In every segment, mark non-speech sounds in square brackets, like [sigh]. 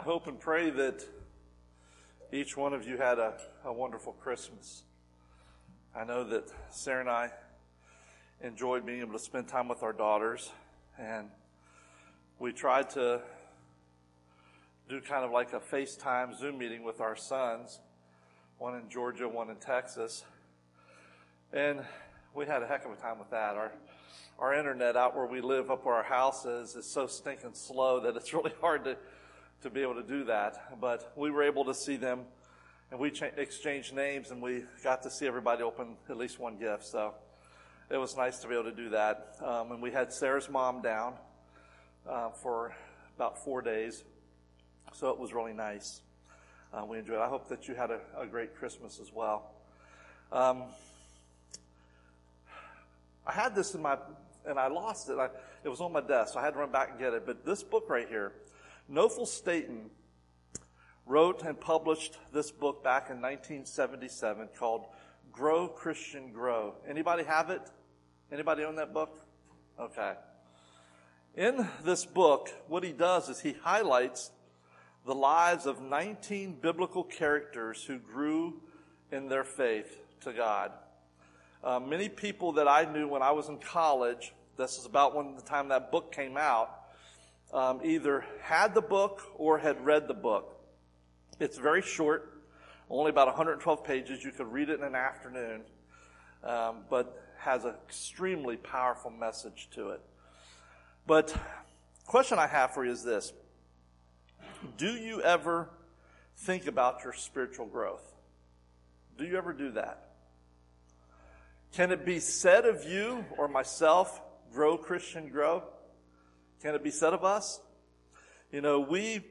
I hope and pray that each one of you had a, a wonderful Christmas. I know that Sarah and I enjoyed being able to spend time with our daughters, and we tried to do kind of like a FaceTime Zoom meeting with our sons, one in Georgia, one in Texas. And we had a heck of a time with that. Our our internet out where we live, up where our house is, is so stinking slow that it's [laughs] really hard to, to be able to do that. But we were able to see them, and we cha- exchanged names, and we got to see everybody open at least one gift. So it was nice to be able to do that. Um, and we had Sarah's mom down uh, for about four days, so it was really nice. Uh, we enjoyed. it. I hope that you had a, a great Christmas as well. Um, I had this in my and I lost it. I, it was on my desk, so I had to run back and get it. But this book right here, Knofel Staton wrote and published this book back in 1977 called Grow Christian Grow. Anybody have it? Anybody own that book? Okay. In this book, what he does is he highlights the lives of 19 biblical characters who grew in their faith to God. Uh, many people that I knew when I was in college, this is about when the time that book came out, um, either had the book or had read the book. It's very short, only about 112 pages. You could read it in an afternoon, um, but has an extremely powerful message to it. But question I have for you is this: Do you ever think about your spiritual growth? Do you ever do that? Can it be said of you or myself, grow Christian, grow? Can it be said of us? You know, we,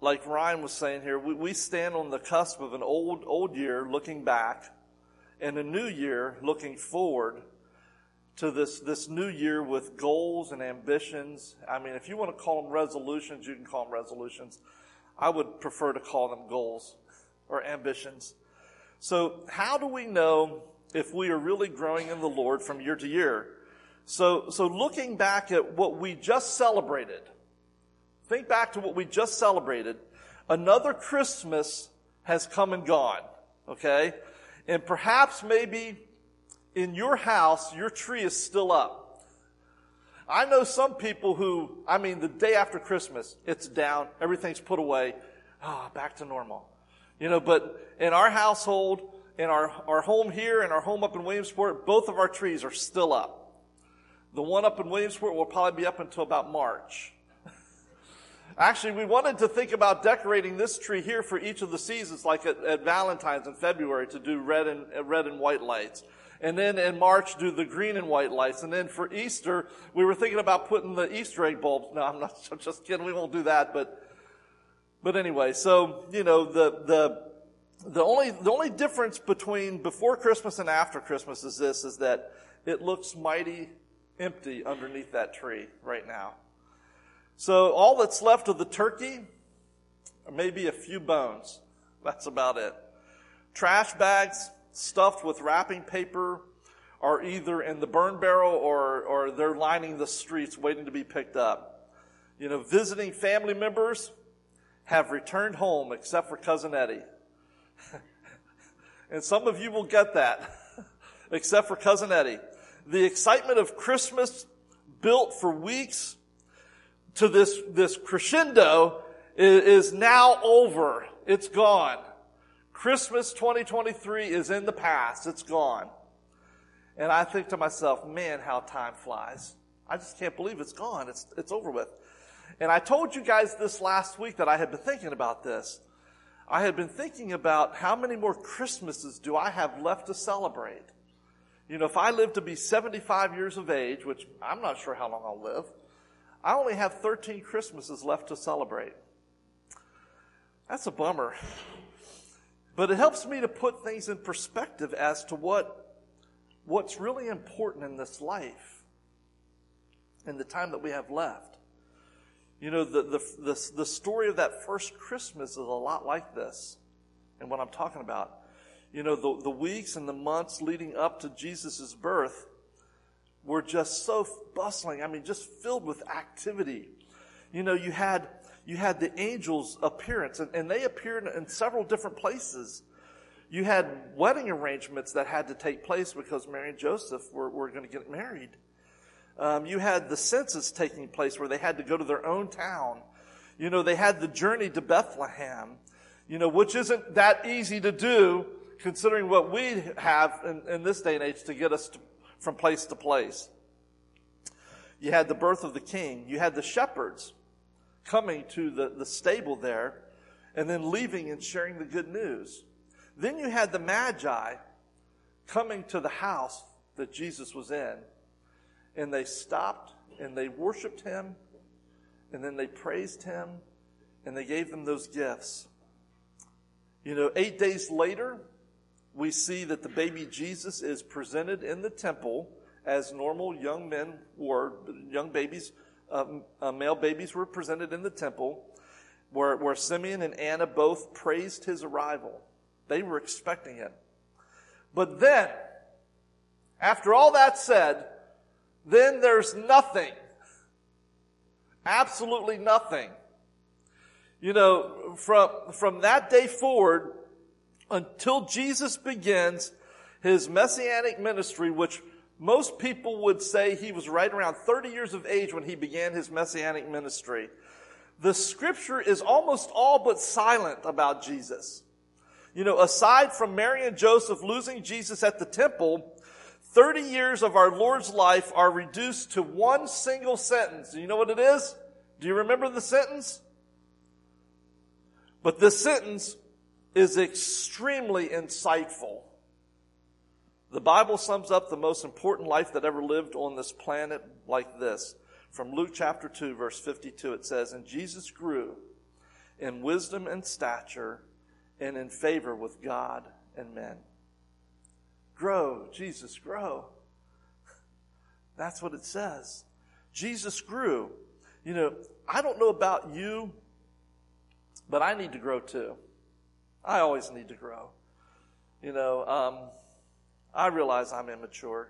like Ryan was saying here, we, we stand on the cusp of an old, old year looking back and a new year looking forward to this, this new year with goals and ambitions. I mean, if you want to call them resolutions, you can call them resolutions. I would prefer to call them goals or ambitions. So how do we know if we are really growing in the Lord from year to year. So, so looking back at what we just celebrated, think back to what we just celebrated. Another Christmas has come and gone. Okay? And perhaps maybe in your house, your tree is still up. I know some people who, I mean, the day after Christmas, it's down, everything's put away. Ah, oh, back to normal. You know, but in our household, in our, our home here in our home up in Williamsport, both of our trees are still up. The one up in Williamsport will probably be up until about March. [laughs] Actually, we wanted to think about decorating this tree here for each of the seasons, like at, at Valentine's in February to do red and, uh, red and white lights. And then in March, do the green and white lights. And then for Easter, we were thinking about putting the Easter egg bulbs. No, I'm not, [laughs] I'm just kidding. We won't do that. But, but anyway, so, you know, the, the, the only, the only difference between before Christmas and after Christmas is this, is that it looks mighty empty underneath that tree right now. So all that's left of the turkey are maybe a few bones. That's about it. Trash bags stuffed with wrapping paper are either in the burn barrel or, or they're lining the streets waiting to be picked up. You know, visiting family members have returned home except for Cousin Eddie. [laughs] and some of you will get that, [laughs] except for Cousin Eddie. The excitement of Christmas built for weeks to this, this crescendo is, is now over. It's gone. Christmas 2023 is in the past. It's gone. And I think to myself, man, how time flies. I just can't believe it's gone. It's, it's over with. And I told you guys this last week that I had been thinking about this. I had been thinking about how many more Christmases do I have left to celebrate? You know, if I live to be 75 years of age, which I'm not sure how long I'll live, I only have 13 Christmases left to celebrate. That's a bummer. But it helps me to put things in perspective as to what, what's really important in this life and the time that we have left. You know, the, the, the, the story of that first Christmas is a lot like this. And what I'm talking about. You know, the, the weeks and the months leading up to Jesus' birth were just so bustling. I mean, just filled with activity. You know, you had, you had the angels' appearance, and, and they appeared in several different places. You had wedding arrangements that had to take place because Mary and Joseph were, were going to get married. Um, you had the census taking place where they had to go to their own town. You know, they had the journey to Bethlehem, you know, which isn't that easy to do considering what we have in, in this day and age to get us to, from place to place. You had the birth of the king. You had the shepherds coming to the, the stable there and then leaving and sharing the good news. Then you had the magi coming to the house that Jesus was in and they stopped and they worshiped him and then they praised him and they gave them those gifts. You know, eight days later, we see that the baby Jesus is presented in the temple as normal young men were, young babies, um, uh, male babies were presented in the temple, where, where Simeon and Anna both praised his arrival. They were expecting it. But then, after all that said, then there's nothing. Absolutely nothing. You know, from, from that day forward until Jesus begins his messianic ministry, which most people would say he was right around 30 years of age when he began his messianic ministry. The scripture is almost all but silent about Jesus. You know, aside from Mary and Joseph losing Jesus at the temple, 30 years of our Lord's life are reduced to one single sentence. Do you know what it is? Do you remember the sentence? But this sentence is extremely insightful. The Bible sums up the most important life that ever lived on this planet like this. From Luke chapter 2 verse 52 it says, And Jesus grew in wisdom and stature and in favor with God and men. Grow, Jesus, grow. That's what it says. Jesus grew. You know, I don't know about you, but I need to grow too. I always need to grow. You know, um, I realize I'm immature.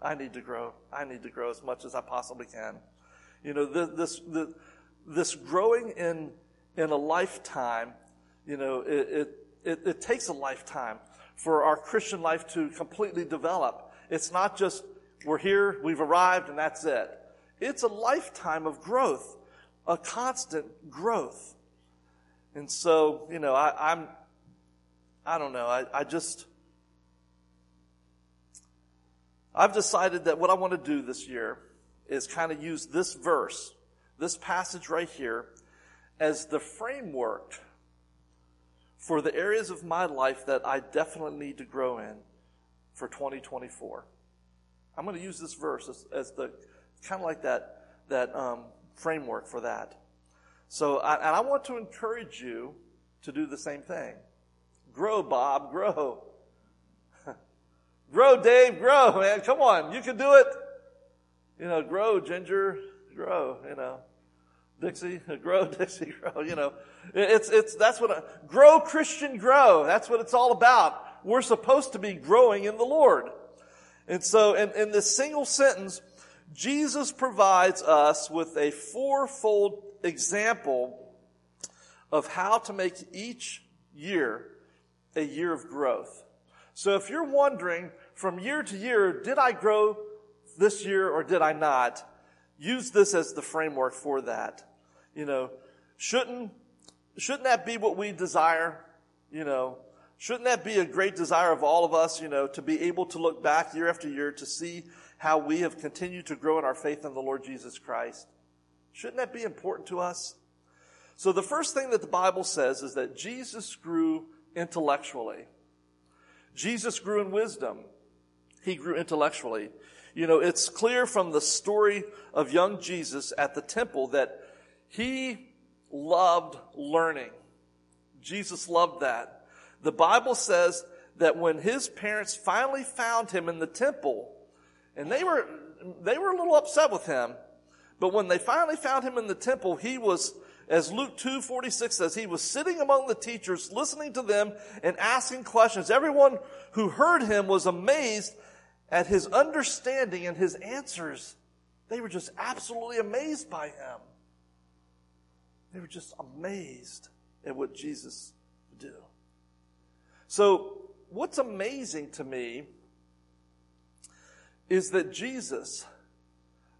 I need to grow. I need to grow as much as I possibly can. You know, this, this, this growing in, in a lifetime, you know, it, it, it, it takes a lifetime for our Christian life to completely develop. It's not just we're here, we've arrived, and that's it. It's a lifetime of growth, a constant growth. And so, you know, I, I'm, I don't know, I, I just, I've decided that what I want to do this year is kind of use this verse, this passage right here, as the framework for the areas of my life that I definitely need to grow in for 2024. I'm going to use this verse as, as the kind of like that that um, framework for that. So, I, and I want to encourage you to do the same thing. Grow, Bob, grow. [laughs] grow, Dave, grow, man. Come on, you can do it. You know, grow, Ginger, grow. You know. Dixie, [laughs] grow, Dixie, [laughs] grow, you know. It's, it's, that's what, a, grow Christian grow. That's what it's all about. We're supposed to be growing in the Lord. And so in, in this single sentence, Jesus provides us with a fourfold example of how to make each year a year of growth. So if you're wondering from year to year, did I grow this year or did I not? use this as the framework for that. You know, shouldn't, shouldn't that be what we desire? You know, shouldn't that be a great desire of all of us, you know, to be able to look back year after year to see how we have continued to grow in our faith in the Lord Jesus Christ? Shouldn't that be important to us? So the first thing that the Bible says is that Jesus grew intellectually. Jesus grew in wisdom. He grew intellectually. You know, it's clear from the story of young Jesus at the temple that he loved learning. Jesus loved that. The Bible says that when his parents finally found him in the temple, and they were, they were a little upset with him, but when they finally found him in the temple, he was, as Luke 2:46 says, he was sitting among the teachers, listening to them and asking questions. Everyone who heard him was amazed at his understanding and his answers. They were just absolutely amazed by him. They were just amazed at what Jesus would do. So, what's amazing to me is that Jesus,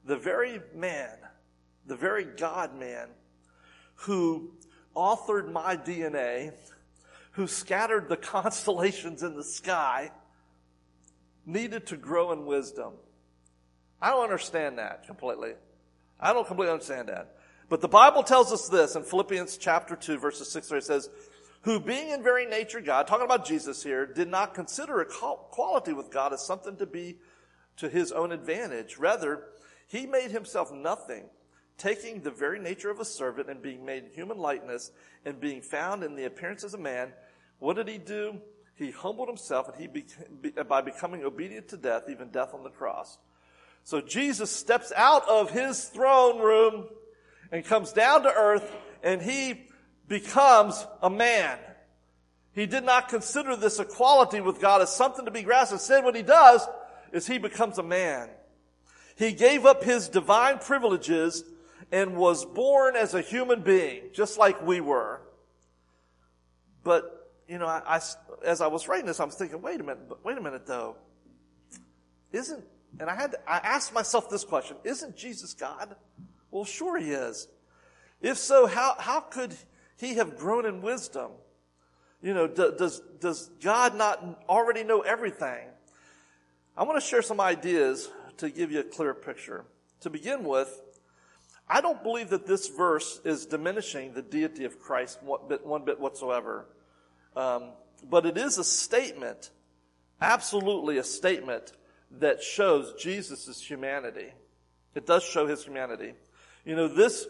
the very man, the very God man, who authored my DNA, who scattered the [laughs] constellations in the sky, needed to grow in wisdom. I don't understand that completely. I don't completely understand that. But the Bible tells us this in Philippians chapter 2, verses 6 3, it says, Who being in very nature God, talking about Jesus here, did not consider equality with God as something to be to his own advantage. Rather, he made himself nothing, taking the very nature of a servant and being made in human likeness and being found in the appearance as a man. What did he do? He humbled himself and he became, by becoming obedient to death, even death on the cross. So Jesus steps out of his throne room and comes down to earth and he becomes a man. He did not consider this equality with God as something to be grasped. Instead, what he does is he becomes a man. He gave up his divine privileges and was born as a human being, just like we were. But, you know, I, I, as I was writing this, I was thinking, wait a minute, wait a minute though. Isn't, and I had to, I asked myself this question, isn't Jesus God? Well, sure he is. If so, how, how could he have grown in wisdom? You know, does, does God not already know everything? I want to share some ideas to give you a clear picture. To begin with, I don't believe that this verse is diminishing the deity of Christ one bit, one bit whatsoever. Um, but it is a statement, absolutely a statement, that shows Jesus' humanity. It does show his humanity. You know, this,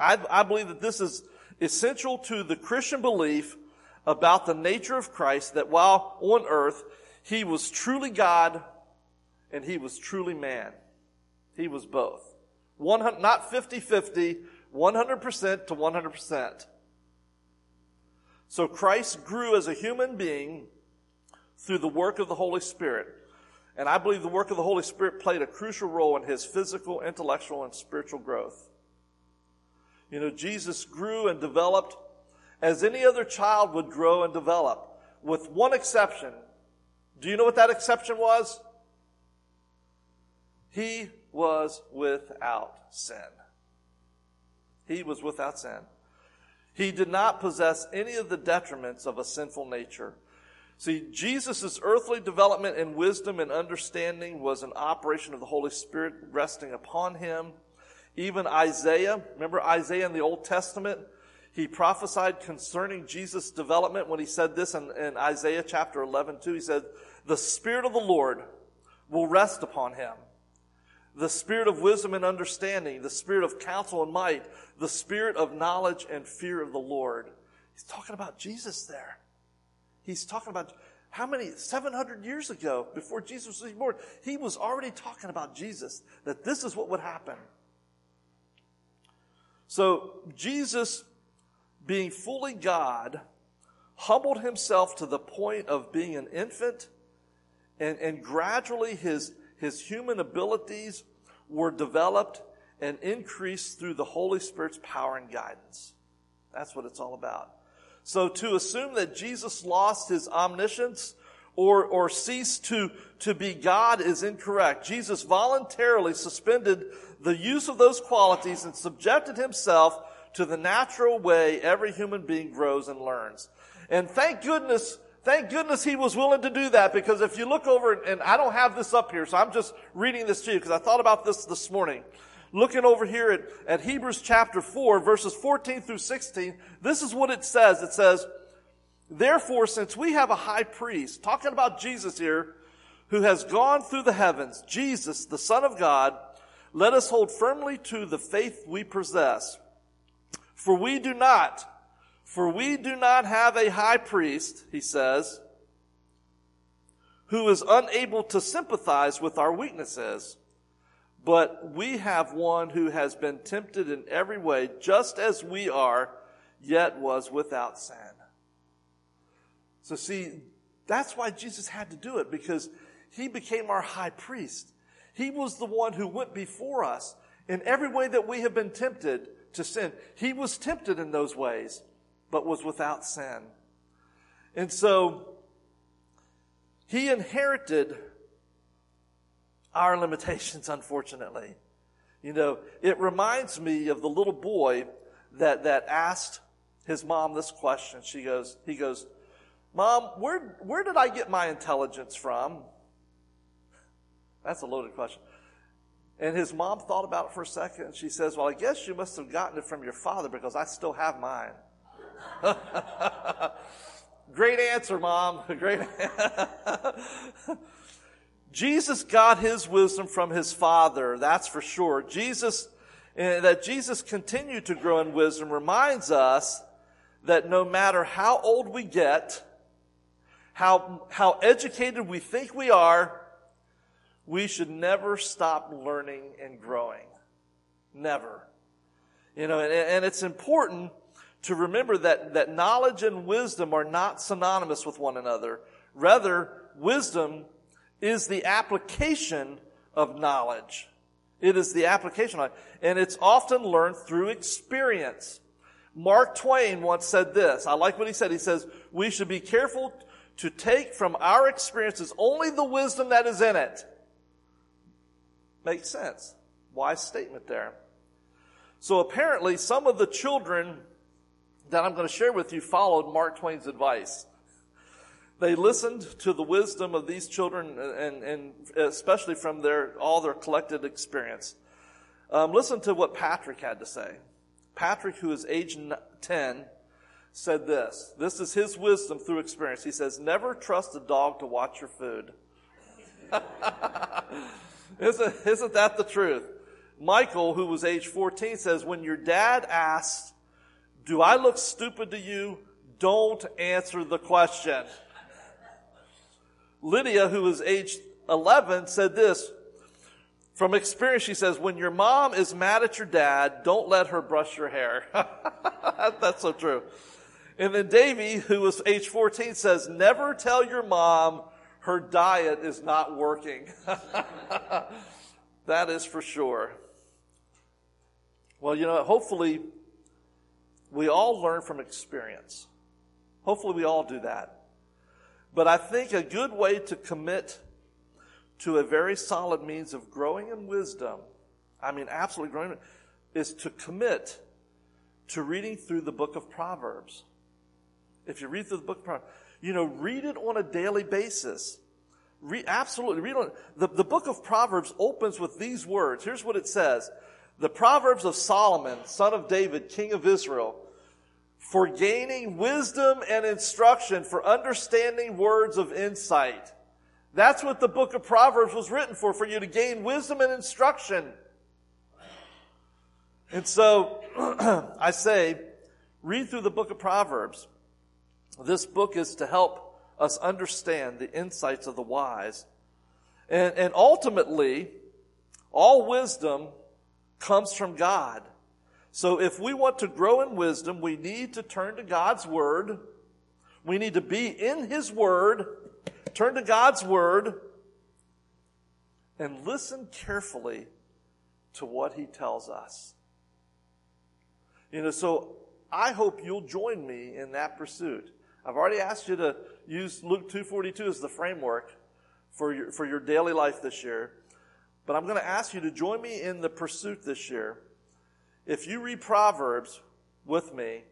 I, I believe that this is essential to the Christian belief about the nature of Christ, that while on earth, he was truly God and he was truly man. He was both. 100, not 50-50, 100% to 100%. So Christ grew as a human being through the work of the Holy Spirit. And I believe the work of the Holy Spirit played a crucial role in his physical, intellectual, and spiritual growth. You know, Jesus grew and developed as any other child would grow and develop, with one exception. Do you know what that exception was? He was without sin. He was without sin. He did not possess any of the detriments of a sinful nature. See, Jesus' earthly development in wisdom and understanding was an operation of the Holy Spirit resting upon him. Even Isaiah, remember Isaiah in the Old Testament? He prophesied concerning Jesus' development when he said this in, in Isaiah chapter 11, 2. He said, The Spirit of the Lord will rest upon him the spirit of wisdom and understanding, the spirit of counsel and might, the spirit of knowledge and fear of the Lord. He's talking about Jesus there. He's talking about how many, 700 years ago, before Jesus was born, he was already talking about Jesus, that this is what would happen. So, Jesus, being fully God, humbled himself to the point of being an infant, and, and gradually his, his human abilities were developed and increased through the Holy Spirit's power and guidance. That's what it's all about. So to assume that Jesus lost his omniscience or, or ceased to, to be God is incorrect. Jesus voluntarily suspended the use of those qualities and subjected himself to the natural way every human being grows and learns. And thank goodness Thank goodness he was willing to do that because if you look over, and I don't have this up here, so I'm just reading this to you because I thought about this this morning. Looking over here at, at Hebrews chapter 4, verses 14 through 16, this is what it says. It says, Therefore, since we have a high priest, talking about Jesus here, who has gone through the heavens, Jesus, the Son of God, let us hold firmly to the faith we possess. For we do not for we do not have a high priest, he says, who is unable to sympathize with our weaknesses, but we have one who has been tempted in every way, just as we are, yet was without sin. So see, that's why Jesus had to do it, because he became our high priest. He was the one who went before us in every way that we have been tempted to sin. He was tempted in those ways, but was without sin. And so, he inherited our limitations, [laughs] unfortunately. You know, it reminds me of the little boy that, that asked his mom this question. She goes, he goes, Mom, where, where did I get my intelligence from? That's a loaded question. And his mom thought about it for a second and she says, Well, I guess you must have gotten it from your father because I still have mine. [laughs] Great answer, mom. [laughs] Great. Jesus got his wisdom from his father, that's for sure. Jesus, uh, that Jesus continued to grow in wisdom reminds us that no matter how old we get, how, how educated we think we are, we should never stop learning and growing. Never. You know, and, and it's important to remember that, that knowledge and wisdom are not synonymous with one another. Rather, wisdom is the application of knowledge. It is the application of and it's often learned through experience. Mark Twain once said this. I like what he said. He says, we should be careful to take from our experiences only the wisdom that is in it. Makes sense. Wise statement there. So apparently some of the children that I'm going to share with you followed Mark Twain's advice. They listened to the wisdom of these children and, and especially from their, all their collected experience. Um, listen to what Patrick had to say. Patrick, who is age 10, said this. This is his wisdom through experience. He says, never trust a dog to watch your food. [laughs] isn't, isn't that the truth? Michael, who was age 14, says, when your dad asks, do I look stupid to you? Don't answer the question. Lydia, who was age 11, said this. From experience, she says, when your mom is mad at your dad, don't let her brush your hair. [laughs] That's so true. And then Davy, who was age 14, says, never tell your mom her diet is not working. [laughs] that is for sure. Well, you know, hopefully we all learn from experience. Hopefully we all do that. But I think a good way to commit to a very solid means of growing in wisdom, I mean, absolutely growing, is to commit to reading through the book of Proverbs. If you read through the book of Proverbs, you know, read it on a daily basis. Absolutely, read on the, the book of Proverbs opens with these words. Here's what it says. The Proverbs of Solomon, son of David, king of Israel, for gaining wisdom and instruction, for understanding words of insight. That's what the book of Proverbs was written for, for you to gain wisdom and instruction. And so, [clears throat] I say, read through the book of Proverbs. This book is to help us understand the insights of the wise. And, and ultimately, all wisdom comes from God. So if we want to grow in wisdom, we need to turn to God's Word. We need to be in His Word, turn to God's Word, and listen carefully to what He tells us. You know, so I hope you'll join me in that pursuit. I've already asked you to use Luke 2.42 as the framework for your, for your daily life this year. But I'm going to ask you to join me in the pursuit this year if you read Proverbs with me,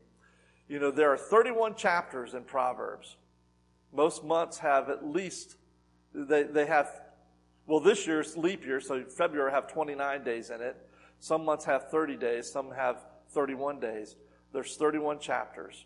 you know, there are 31 chapters in Proverbs. Most months have at least, they, they have, well, this year's leap year, so February have 29 days in it. Some months have 30 days, some have 31 days. There's 31 chapters.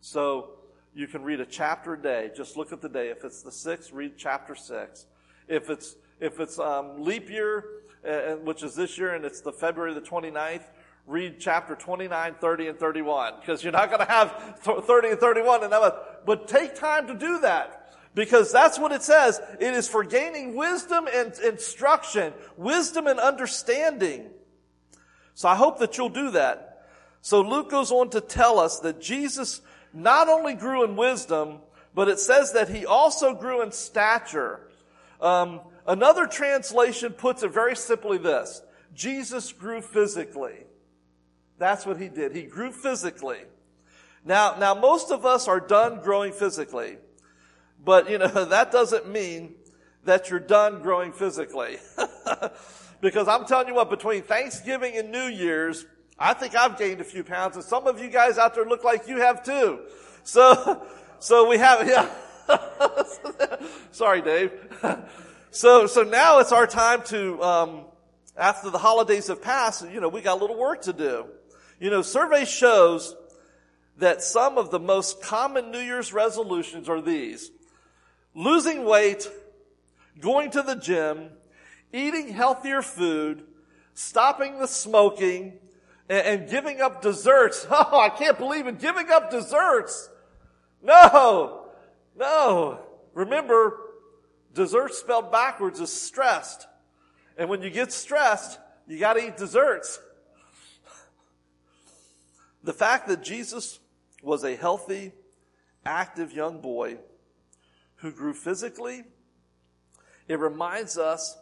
So you can read a chapter a day. Just look at the day. If it's the sixth, read chapter six. If it's, if it's um, leap year, uh, which is this year, and it's the February the 29th, read chapter 29, 30, and 31 because you're not going to have 30 and 31 in that. Month. But take time to do that because that's what it says. It is for gaining wisdom and instruction, wisdom and understanding. So I hope that you'll do that. So Luke goes on to tell us that Jesus not only grew in wisdom, but it says that he also grew in stature. Um, another translation puts it very simply this. Jesus grew physically. That's what he did. He grew physically. Now, now most of us are done growing physically. But, you know, [laughs] that doesn't mean that you're done growing physically. [laughs] because I'm telling you what, between Thanksgiving and New Year's, I think I've gained a few pounds and some of you guys out there look like you have too. So, [laughs] so we have, yeah. Sorry, Dave. so, so now it's our time to, um, after the holidays have passed, you know, we got a little work to do. You know, survey shows that some of the most common New Year's resolutions are these. Losing weight, going to the gym, eating healthier food, stopping the smoking, and, and giving up desserts. [laughs] Oh, I can't believe it. Giving up desserts. No, no. Remember, dessert spelled backwards is stressed. And when you get stressed, you gotta eat desserts. The fact that Jesus was a healthy, active young boy who grew physically, it reminds us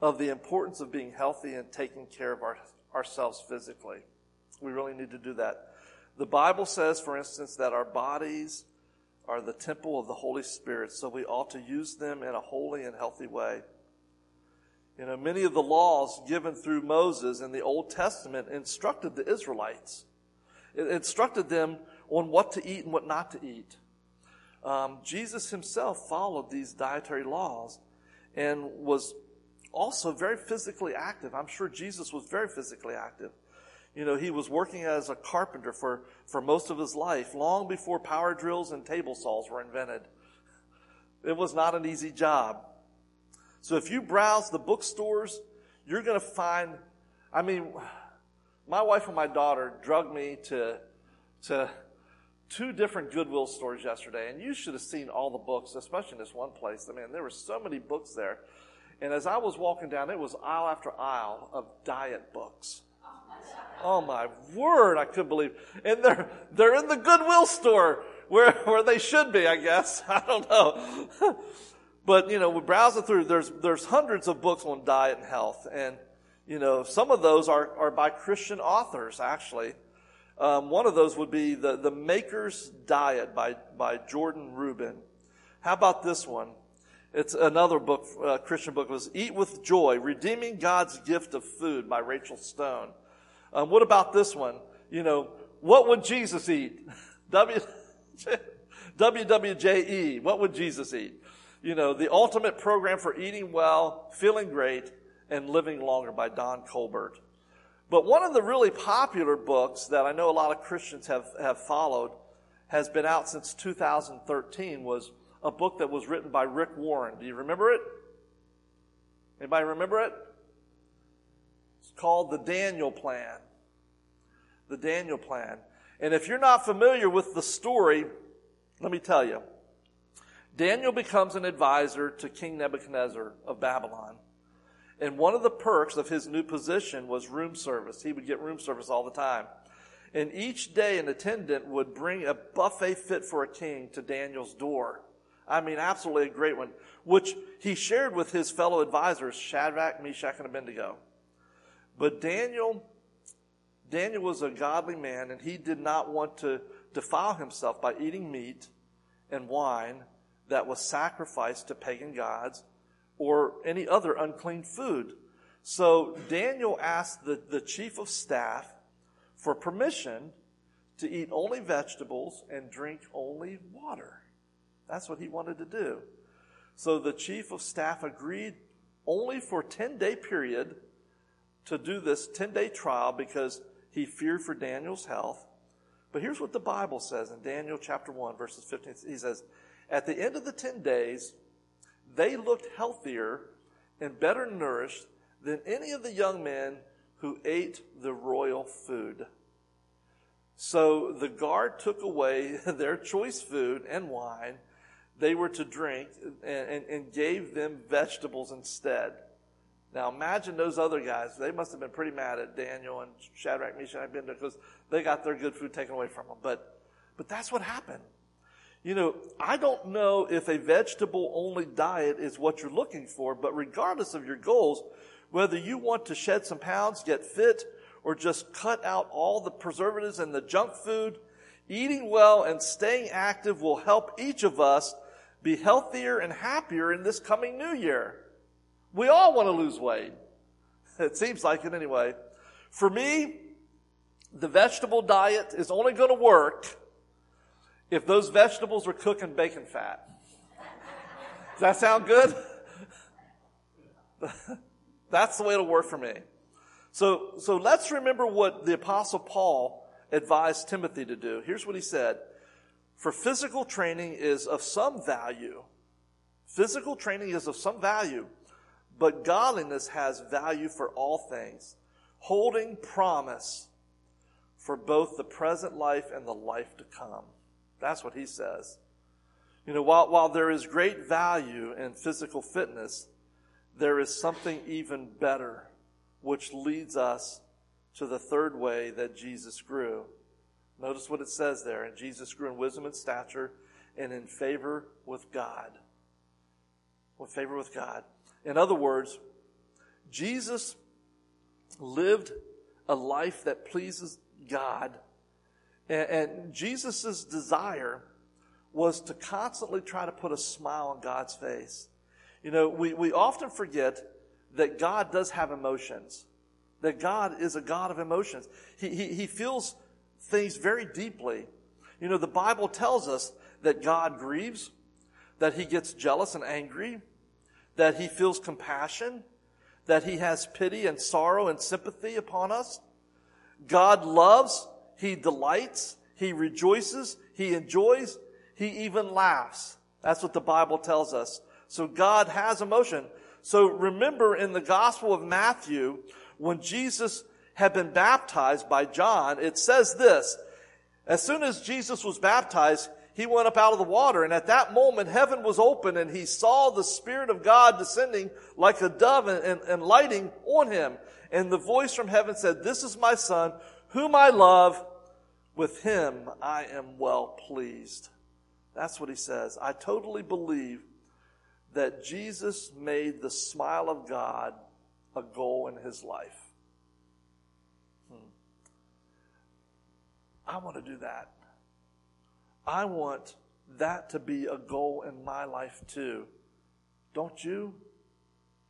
of the importance of being healthy and taking care of our, ourselves physically. We really need to do that. The Bible says, for instance, that our bodies are the temple of the Holy Spirit, so we ought to use them in a holy and healthy way. You know, many of the laws given through Moses in the Old Testament instructed the Israelites. It instructed them on what to eat and what not to eat. Um, Jesus himself followed these dietary laws and was also very physically active. I'm sure Jesus was very physically active. You know, he was working as a carpenter for, for most of his life, long before power drills and table saws were invented. It was not an easy job. So if you browse the bookstores, you're going to find, I mean, my wife and my daughter drugged me to, to two different Goodwill stores yesterday, and you should have seen all the books, especially in this one place. I mean, there were so many books there. And as I was walking down, it was aisle after aisle of diet books. Oh my word, I couldn't believe. And they're, they're in the Goodwill store where, where they should be, I guess. [laughs] I don't know. [laughs] but, you know, we're browsing through, there's, there's hundreds of books on diet and health. And, you know, some of those are, are by Christian authors, actually. Um, one of those would be the, the Maker's Diet by, by Jordan Rubin. How about this one? It's another book, uh, Christian book, was Eat with Joy, Redeeming God's Gift of Food by Rachel Stone. Um, what about this one? You know, what would Jesus eat? [laughs] W, [laughs] WWJE, what would Jesus eat? You know, the ultimate program for eating well, feeling great, and living longer by Don Colbert. But one of the really popular books that I know a lot of Christians have, have followed has been out since 2013 was a book that was written by Rick Warren. Do you remember it? Anybody remember it? It's called The Daniel Plan. The Daniel Plan. And if you're not familiar with the story, let me tell you. Daniel becomes an advisor to King Nebuchadnezzar of Babylon. And one of the perks of his new position was room service. He would get room service all the time. And each day an attendant would bring a buffet fit for a king to Daniel's door. I mean, absolutely a great one, which he shared with his fellow advisors, Shadrach, Meshach, and Abednego. But Daniel, Daniel was a godly man, and he did not want to defile himself by eating meat and wine that was sacrificed to pagan gods or any other unclean food. So Daniel asked the, the chief of staff for permission to eat only vegetables and drink only water. That's what he wanted to do. So the chief of staff agreed only for 10 day period to do this 10 day trial because he feared for Daniel's health. But here's what the Bible says in Daniel chapter 1 verses 15. He says, at the end of the 10 days, they looked healthier and better nourished than any of the young men who ate the royal food. So the guard took away [laughs] their choice food and wine they were to drink and, and, and gave them vegetables instead. Now imagine those other guys. They must have been pretty mad at Daniel and Shadrach, Meshach, and Abednego because they got their good food taken away from them. But, but that's what happened. You know, I don't know if a vegetable only diet is what you're looking for, but regardless of your goals, whether you want to shed some pounds, get fit, or just cut out all the preservatives and the junk food. Eating well and staying active will help each of us be healthier and happier in this coming new year. We all want to lose weight. [laughs] It seems like it anyway. For me, the vegetable diet is only going to work if those vegetables were cooking bacon fat. Does that sound good? [laughs] That's the way it'll work for me. So, so let's remember what the apostle Paul advised Timothy to do. Here's what he said. For physical training is of some value. Physical training is of some value, but godliness has value for all things, holding promise for both the present life and the life to come. That's what he says. You know, while, while there is great value in physical fitness, there is something even better, which leads us to the third way that Jesus grew. Notice what it says there. And Jesus grew in wisdom and stature and in favor with God. With favor with God. In other words, Jesus lived a life that pleases God. And, and Jesus' desire was to constantly try to put a smile on God's face. You know, we, we often forget that God does have emotions, that God is a God of emotions. He, he, he feels things very deeply. You know, the Bible tells us that God grieves, that he gets jealous and angry, that he feels compassion, that he has pity and sorrow and sympathy upon us. God loves, he delights, he rejoices, he enjoys, he even laughs. That's what the Bible tells us. So God has emotion. So remember in the Gospel of Matthew, when Jesus had been baptized by John, it says this, as soon as Jesus was baptized, he went up out of the water, and at that moment heaven was open, and he saw the Spirit of God descending like a dove and, and, and lighting on him. And the voice from heaven said, This is my Son, whom I love. With him I am well pleased. That's what he says. I totally believe that Jesus made the smile of God a goal in his life. Hmm. I want to do that. I want that to be a goal in my life too. Don't you?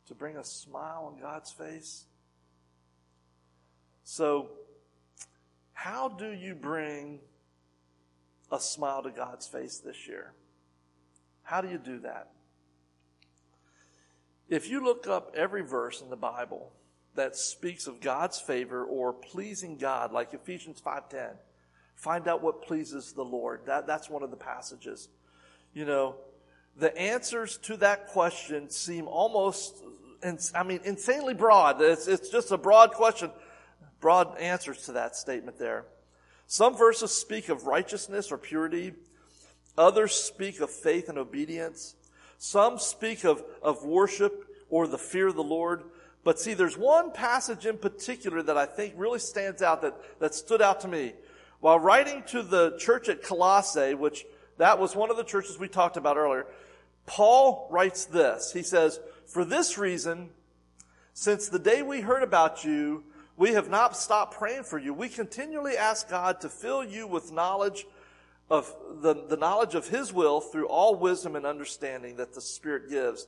To bring a smile on God's face? So, how do you bring a smile to God's face this year? How do you do that? If you look up every verse in the Bible that speaks of God's favor or pleasing God, like Ephesians 5.10, find out what pleases the Lord. That, that's one of the passages. You know, the answers to that question seem almost, I mean, insanely broad. It's, it's just a broad question, broad answers to that statement there. Some verses speak of righteousness or purity. Others speak of faith and obedience. Some speak of, of worship or the fear of the Lord. But see, there's one passage in particular that I think really stands out that, that stood out to me. While writing to the church at Colossae, which that was one of the churches we talked about earlier, Paul writes this. He says, For this reason, since the day we heard about you, we have not stopped praying for you. We continually ask God to fill you with knowledge of the, the knowledge of His will through all wisdom and understanding that the Spirit gives,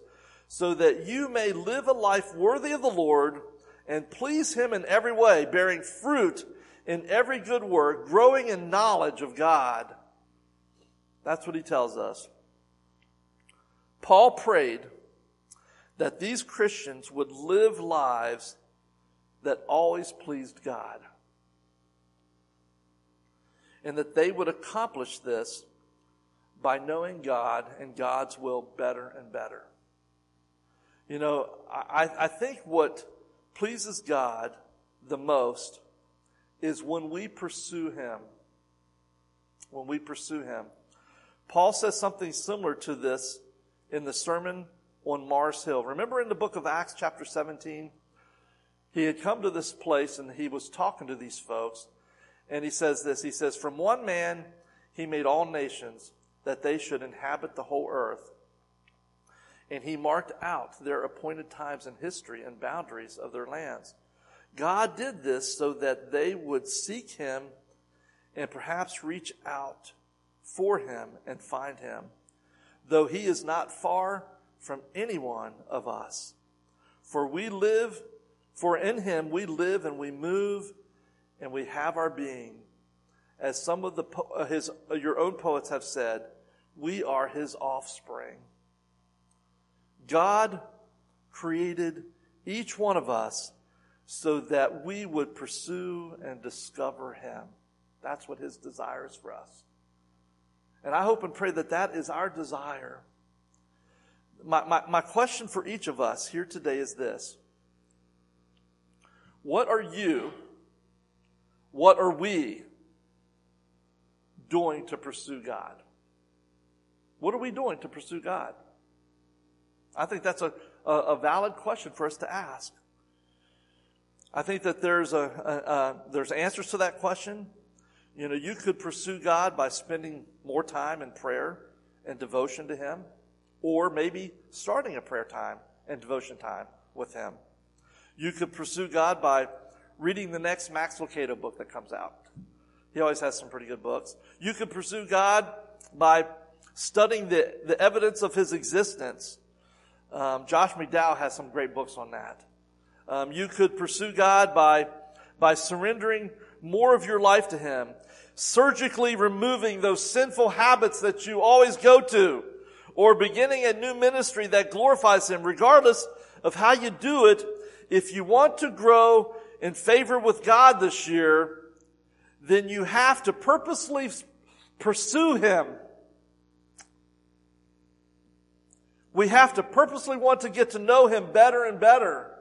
so that you may live a life worthy of the Lord and please Him in every way, bearing fruit in every good work, growing in knowledge of God. That's what He tells us. Paul prayed that these Christians would live lives that always pleased God and that they would accomplish this by knowing God and God's will better and better. You know, I, I think what pleases God the most is when we pursue Him. When we pursue Him. Paul says something similar to this in the sermon on Mars Hill. Remember in the book of Acts, chapter 17? He had come to this place and he was talking to these folks, and he says this, he says, from one man he made all nations that they should inhabit the whole earth. And he marked out their appointed times in history and boundaries of their lands. God did this so that they would seek him and perhaps reach out for him and find him, though he is not far from any one of us. For we live, for in him we live and we move and we have our being. As some of the uh, his uh, your own poets have said, we are his offspring. God created each one of us so that we would pursue and discover him. That's what his desire is for us. And I hope and pray that that is our desire. My, my, my question for each of us here today is this What are you, what are we doing to pursue God? What are we doing to pursue God? I think that's a, a, a valid question for us to ask. I think that there's a, a, a, there's answers to that question. You know, you could pursue God by spending more time in prayer and devotion to Him, or maybe starting a prayer time and devotion time with Him. You could pursue God by reading the next Max Lucado book that comes out. He always has some pretty good books. You could pursue God by studying the, the evidence of His existence. Um, Josh McDowell has some great books on that. Um, you could pursue God by, by surrendering more of your life to Him, surgically removing those sinful habits that you always go to, or beginning a new ministry that glorifies Him, regardless of how you do it. If you want to grow in favor with God this year, then you have to purposely pursue Him. We have to purposely want to get to know Him better and better.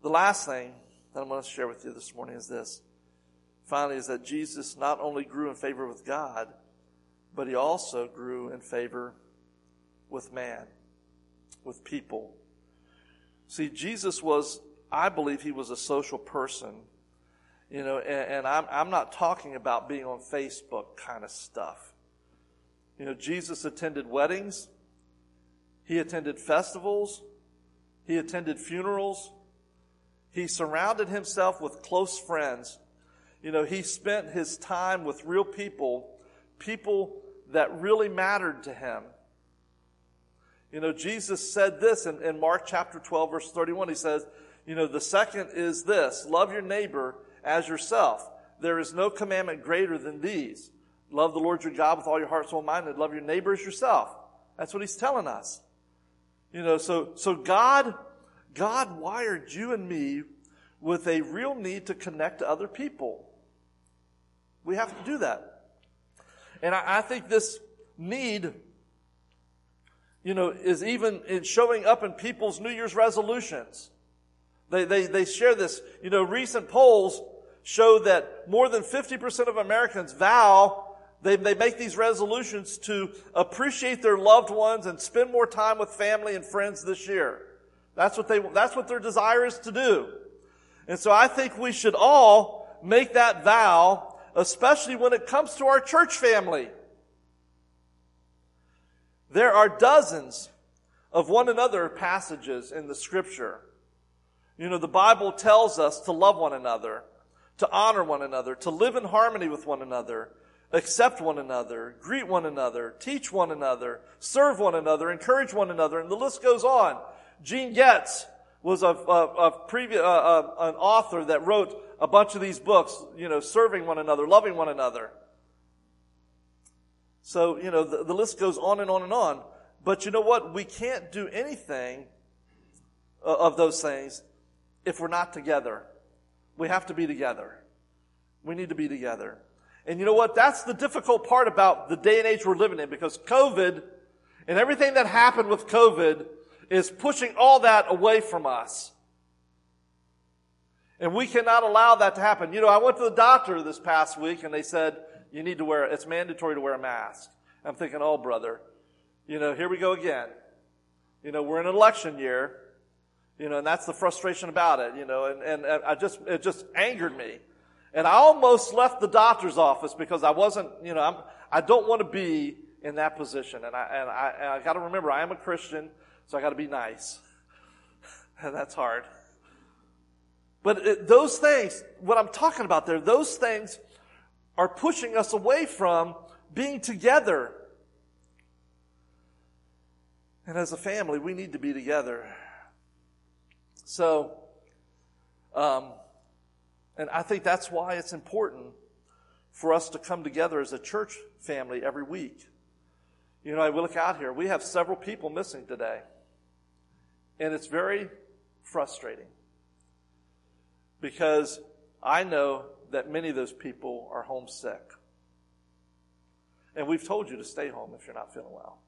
The last thing that I'm going to share with you this morning is this. Finally, is that Jesus not only grew in favor with God, but he also grew in favor with man, with people. See, Jesus was, I believe he was a social person. You know, and, and I'm, I'm not talking about being on Facebook kind of stuff. You know, Jesus attended weddings. He attended festivals. He attended funerals. He surrounded himself with close friends. You know, he spent his time with real people, people that really mattered to him. You know, Jesus said this in, in Mark chapter 12, verse 31. He says, you know, the second is this love your neighbor as yourself. There is no commandment greater than these. Love the Lord your God with all your heart, soul, mind, and love your neighbor as yourself. That's what he's telling us. You know, so, so God God wired you and me with a real need to connect to other people. We have to do that. And I, I think this need, you know, is even in showing up in people's New Year's resolutions. They, they, they share this. You know, recent polls show that more than 50% of Americans vow they, they make these resolutions to appreciate their loved ones and spend more time with family and friends this year. That's what they, that's what their desire is to do. And so I think we should all make that vow, especially when it comes to our church family. There are dozens of one another passages in the scripture. You know, the Bible tells us to love one another, to honor one another, to live in harmony with one another, accept one another, greet one another, teach one another, serve one another, encourage one another, and the list goes on. Gene Getz was a, a, a previous, an author that wrote a bunch of these books, you know, serving one another, loving one another. So, you know, the, the list goes on and on and on. But you know what? We can't do anything uh, of those things if we're not together. We have to be together. We need to be together. And you know what? That's the difficult part about the day and age we're living in because COVID and everything that happened with COVID is pushing all that away from us. And we cannot allow that to happen. You know, I went to the doctor this past week and they said, you need to wear, it's mandatory to wear a mask. I'm thinking, oh, brother, you know, here we go again. You know, we're in an election year, you know, and that's the frustration about it, you know, and, and, and I just, it just angered me. And I almost left the doctor's office because I wasn't, you know, I'm, I don't want to be in that position. And I, and I, and I got to remember, I am a Christian. So I got to be nice. [laughs] And that's hard. But it, those things, what I'm talking about there, those things are pushing us away from being together. And as a family, we need to be together. So, um, and I think that's why it's important for us to come together as a church family every week. You know, I look out here, we have several people missing today. And it's very frustrating because I know that many of those people are homesick. And we've told you to stay home if you're not feeling well.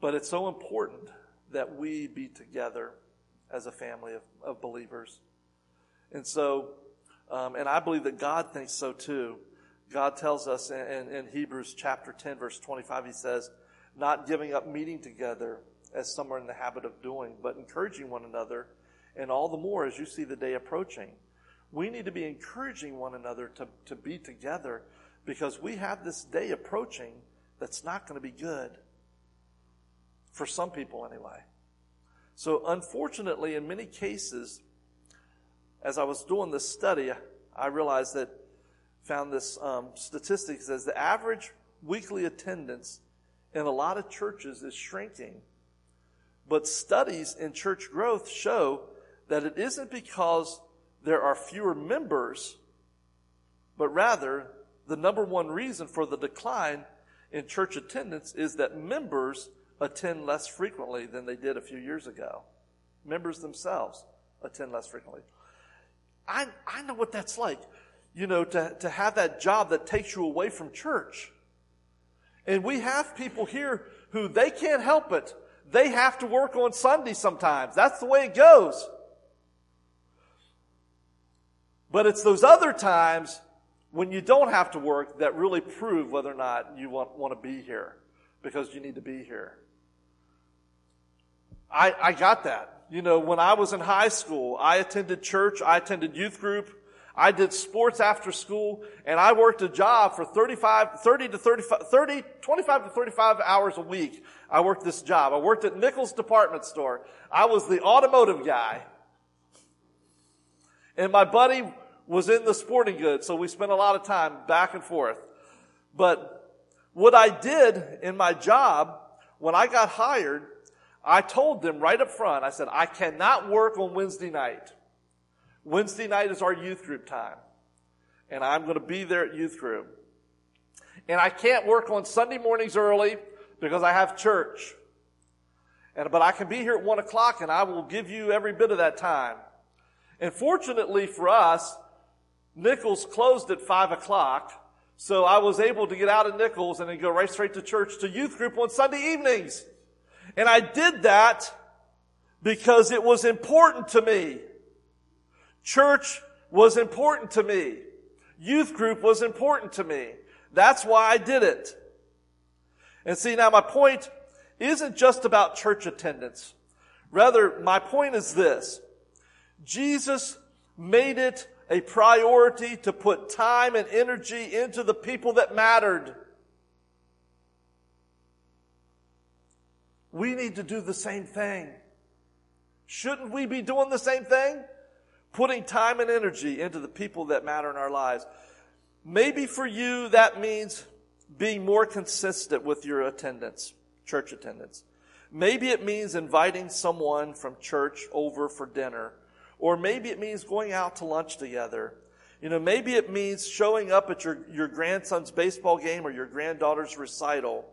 But it's so important that we be together as a family of, of believers. And so, um, and I believe that God thinks so too. God tells us in, in, in Hebrews chapter 10, verse 25, he says, not giving up meeting together as some are in the habit of doing, but encouraging one another, and all the more as you see the day approaching. We need to be encouraging one another to, to be together because we have this day approaching that's not going to be good. For some people, anyway. So, unfortunately, in many cases, as I was doing this study, I realized that, found this um, statistic says the average weekly attendance in a lot of churches is shrinking. But studies in church growth show that it isn't because there are fewer members, but rather the number one reason for the decline in church attendance is that members attend less frequently than they did a few years ago. Members themselves attend less frequently. I, I know what that's like, you know, to, to have that job that takes you away from church. And we have people here who they can't help it. They have to work on Sunday sometimes. That's the way it goes. But it's those other times when you don't have to work that really prove whether or not you want, want to be here because you need to be here. I, I got that. You know, when I was in high school, I attended church, I attended youth group, I did sports after school, and I worked a job for 35, 30 to 35, 30, 25 to 35 hours a week. I worked this job. I worked at Nichols department store. I was the automotive guy. And my buddy was in the sporting goods, so we spent a lot of time back and forth. But what I did in my job, when I got hired, I told them right up front, I said, I cannot work on Wednesday night. Wednesday night is our youth group time. And I'm going to be there at youth group. And I can't work on Sunday mornings early because I have church. And, but I can be here at one o'clock and I will give you every bit of that time. And fortunately for us, Nichols closed at five o'clock. So I was able to get out of Nichols and then go right straight to church to youth group on Sunday evenings. And I did that because it was important to me. Church was important to me. Youth group was important to me. That's why I did it. And see, now my point isn't just about church attendance. Rather, my point is this. Jesus made it a priority to put time and energy into the people that mattered. We need to do the same thing. Shouldn't we be doing the same thing? Putting time and energy into the people that matter in our lives. Maybe for you that means being more consistent with your attendance, church attendance. Maybe it means inviting someone from church over for dinner or maybe it means going out to lunch together. You know, maybe it means showing up at your, your grandson's baseball game or your granddaughter's recital.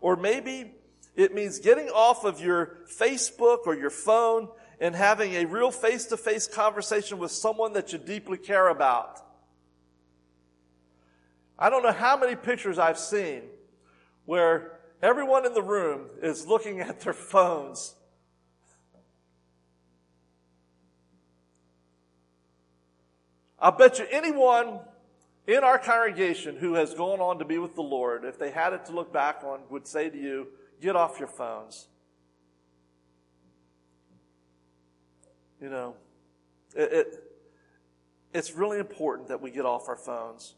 Or maybe it means getting off of your Facebook or your phone and having a real face to face conversation with someone that you deeply care about. I don't know how many pictures I've seen where everyone in the room is looking at their phones I'll bet you anyone in our congregation who has gone on to be with the Lord, if they had it to look back on, would say to you, get off your phones. You know, it, it, it's really important that we get off our phones.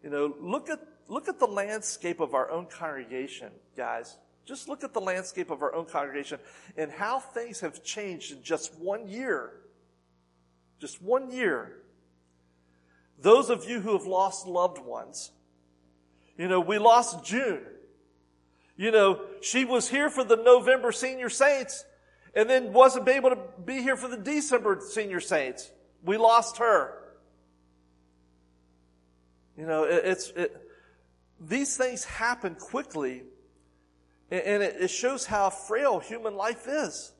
You know, look at, look at the landscape of our own congregation, guys. Just look at the landscape of our own congregation and how things have changed in just one year. Just one year. Those of you who have lost loved ones, you know, we lost June. You know, she was here for the November senior saints and then wasn't able to be here for the December senior saints. We lost her. You know, it, it's, it, these things happen quickly and it, it shows how frail human life is.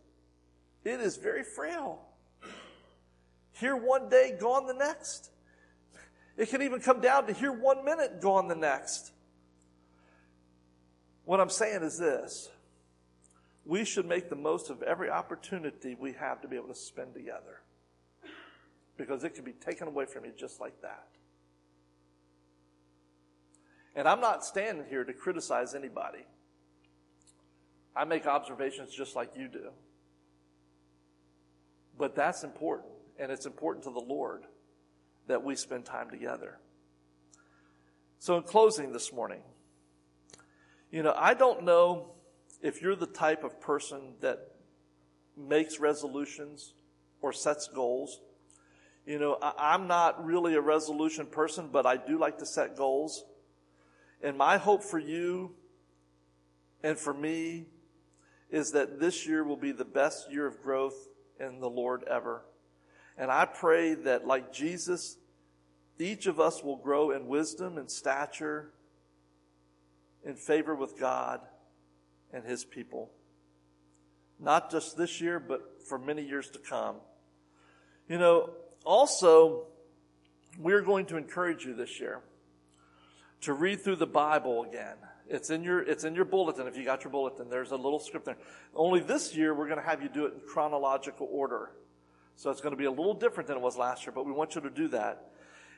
It is very frail. Here one day, gone the next. It can even come down to here one minute, gone the next. What I'm saying is this we should make the most of every opportunity we have to be able to spend together. Because it can be taken away from you just like that. And I'm not standing here to criticize anybody. I make observations just like you do. But that's important, and it's important to the Lord that we spend time together. So, in closing this morning, you know, I don't know if you're the type of person that makes resolutions or sets goals. You know, I, am not really a resolution person, but I do like to set goals. And my hope for you and for me is that this year will be the best year of growth in the Lord ever. And I pray that, like Jesus, each of us will grow in wisdom and stature, in favor with God and His people. Not just this year, but for many years to come. You know, also, we're going to encourage you this year to read through the Bible again. It's in your, it's in your bulletin. If you got your bulletin, there's a little script there. Only this year, we're going to have you do it in chronological order. So it's going to be a little different than it was last year, but we want you to do that.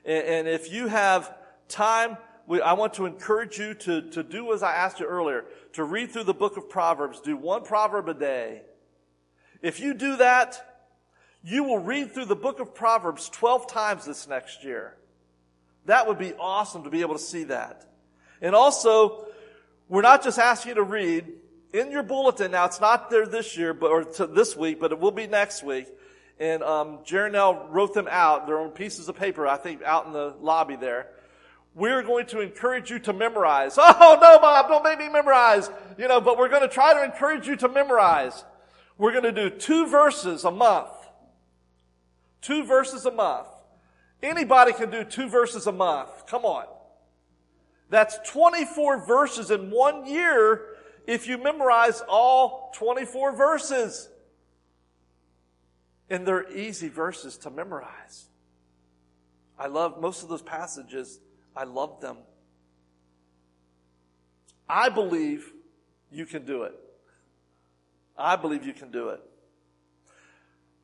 And, and if you have time, we, I want to encourage you to, to do as I asked you earlier, to read through the book of Proverbs. Do one proverb a day. If you do that, you will read through the book of Proverbs 12 times this next year. That would be awesome to be able to see that. And also, we're not just asking you to read. In your bulletin, now it's not there this year, but, or this week, but it will be next week. And um, Jaronell wrote them out. They're on pieces of paper, I think, out in the lobby there. We're going to encourage you to memorize. [laughs] Oh, no, Bob, don't make me memorize. You know, but we're going to try to encourage you to memorize. We're going to do two verses a month. Two verses a month. Anybody can do two verses a month. Come on. That's 24 verses in one year if you memorize all 24 verses. And they're easy verses to memorize. I love most of those passages. I love them. I believe you can do it. I believe you can do it.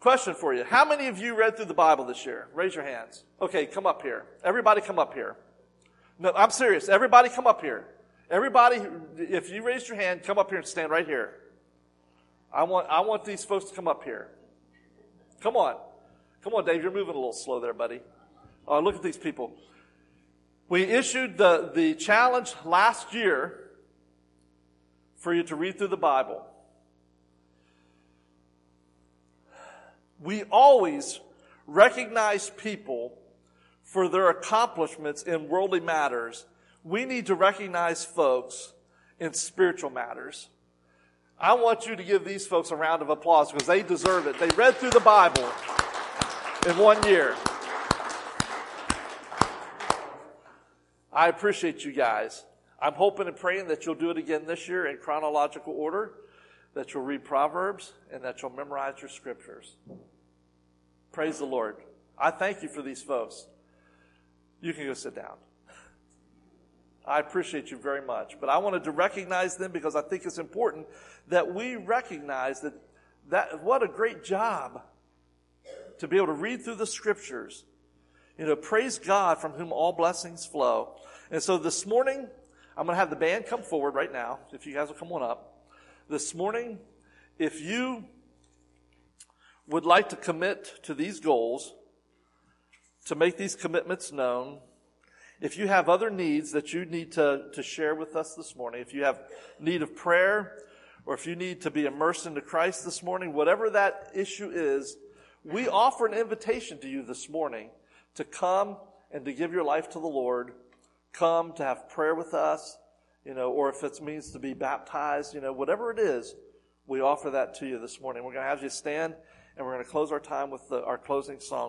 Question for you. How many of you read through the Bible this year? Raise your hands. Okay, come up here. Everybody come up here. No, I'm serious. Everybody come up here. Everybody, if you raised your hand, come up here and stand right here. I want, I want these folks to come up here. Come on. Come on, Dave. You're moving a little slow there, buddy. Uh, look at these people. We issued the, the challenge last year for you to read through the Bible. we always recognize people for their accomplishments in worldly matters. We need to recognize folks in spiritual matters. I want you to give these folks a round of applause because they deserve it. They read through the Bible in one year. I appreciate you guys. I'm hoping and praying that you'll do it again this year in chronological order that you'll read Proverbs, and that you'll memorize your scriptures. Praise the Lord. I thank you for these folks. You can go sit down. I appreciate you very much. But I wanted to recognize them because I think it's important that we recognize that, that what a great job to be able to read through the scriptures. You know, praise God from whom all blessings flow. And so this morning, I'm going to have the band come forward right now, if you guys will come on up this morning, if you would like to commit to these goals, to make these commitments known, If you have other needs that you need to, to share with us this morning, if you have need of prayer, or if you need to be immersed into Christ this morning, whatever that issue is, we offer an invitation to you this morning to come and to give your life to the Lord, come to have prayer with us, you know, or if it means to be baptized, you know, whatever it is, we offer that to you this morning. We're going to have you stand and we're going to close our time with the, our closing song.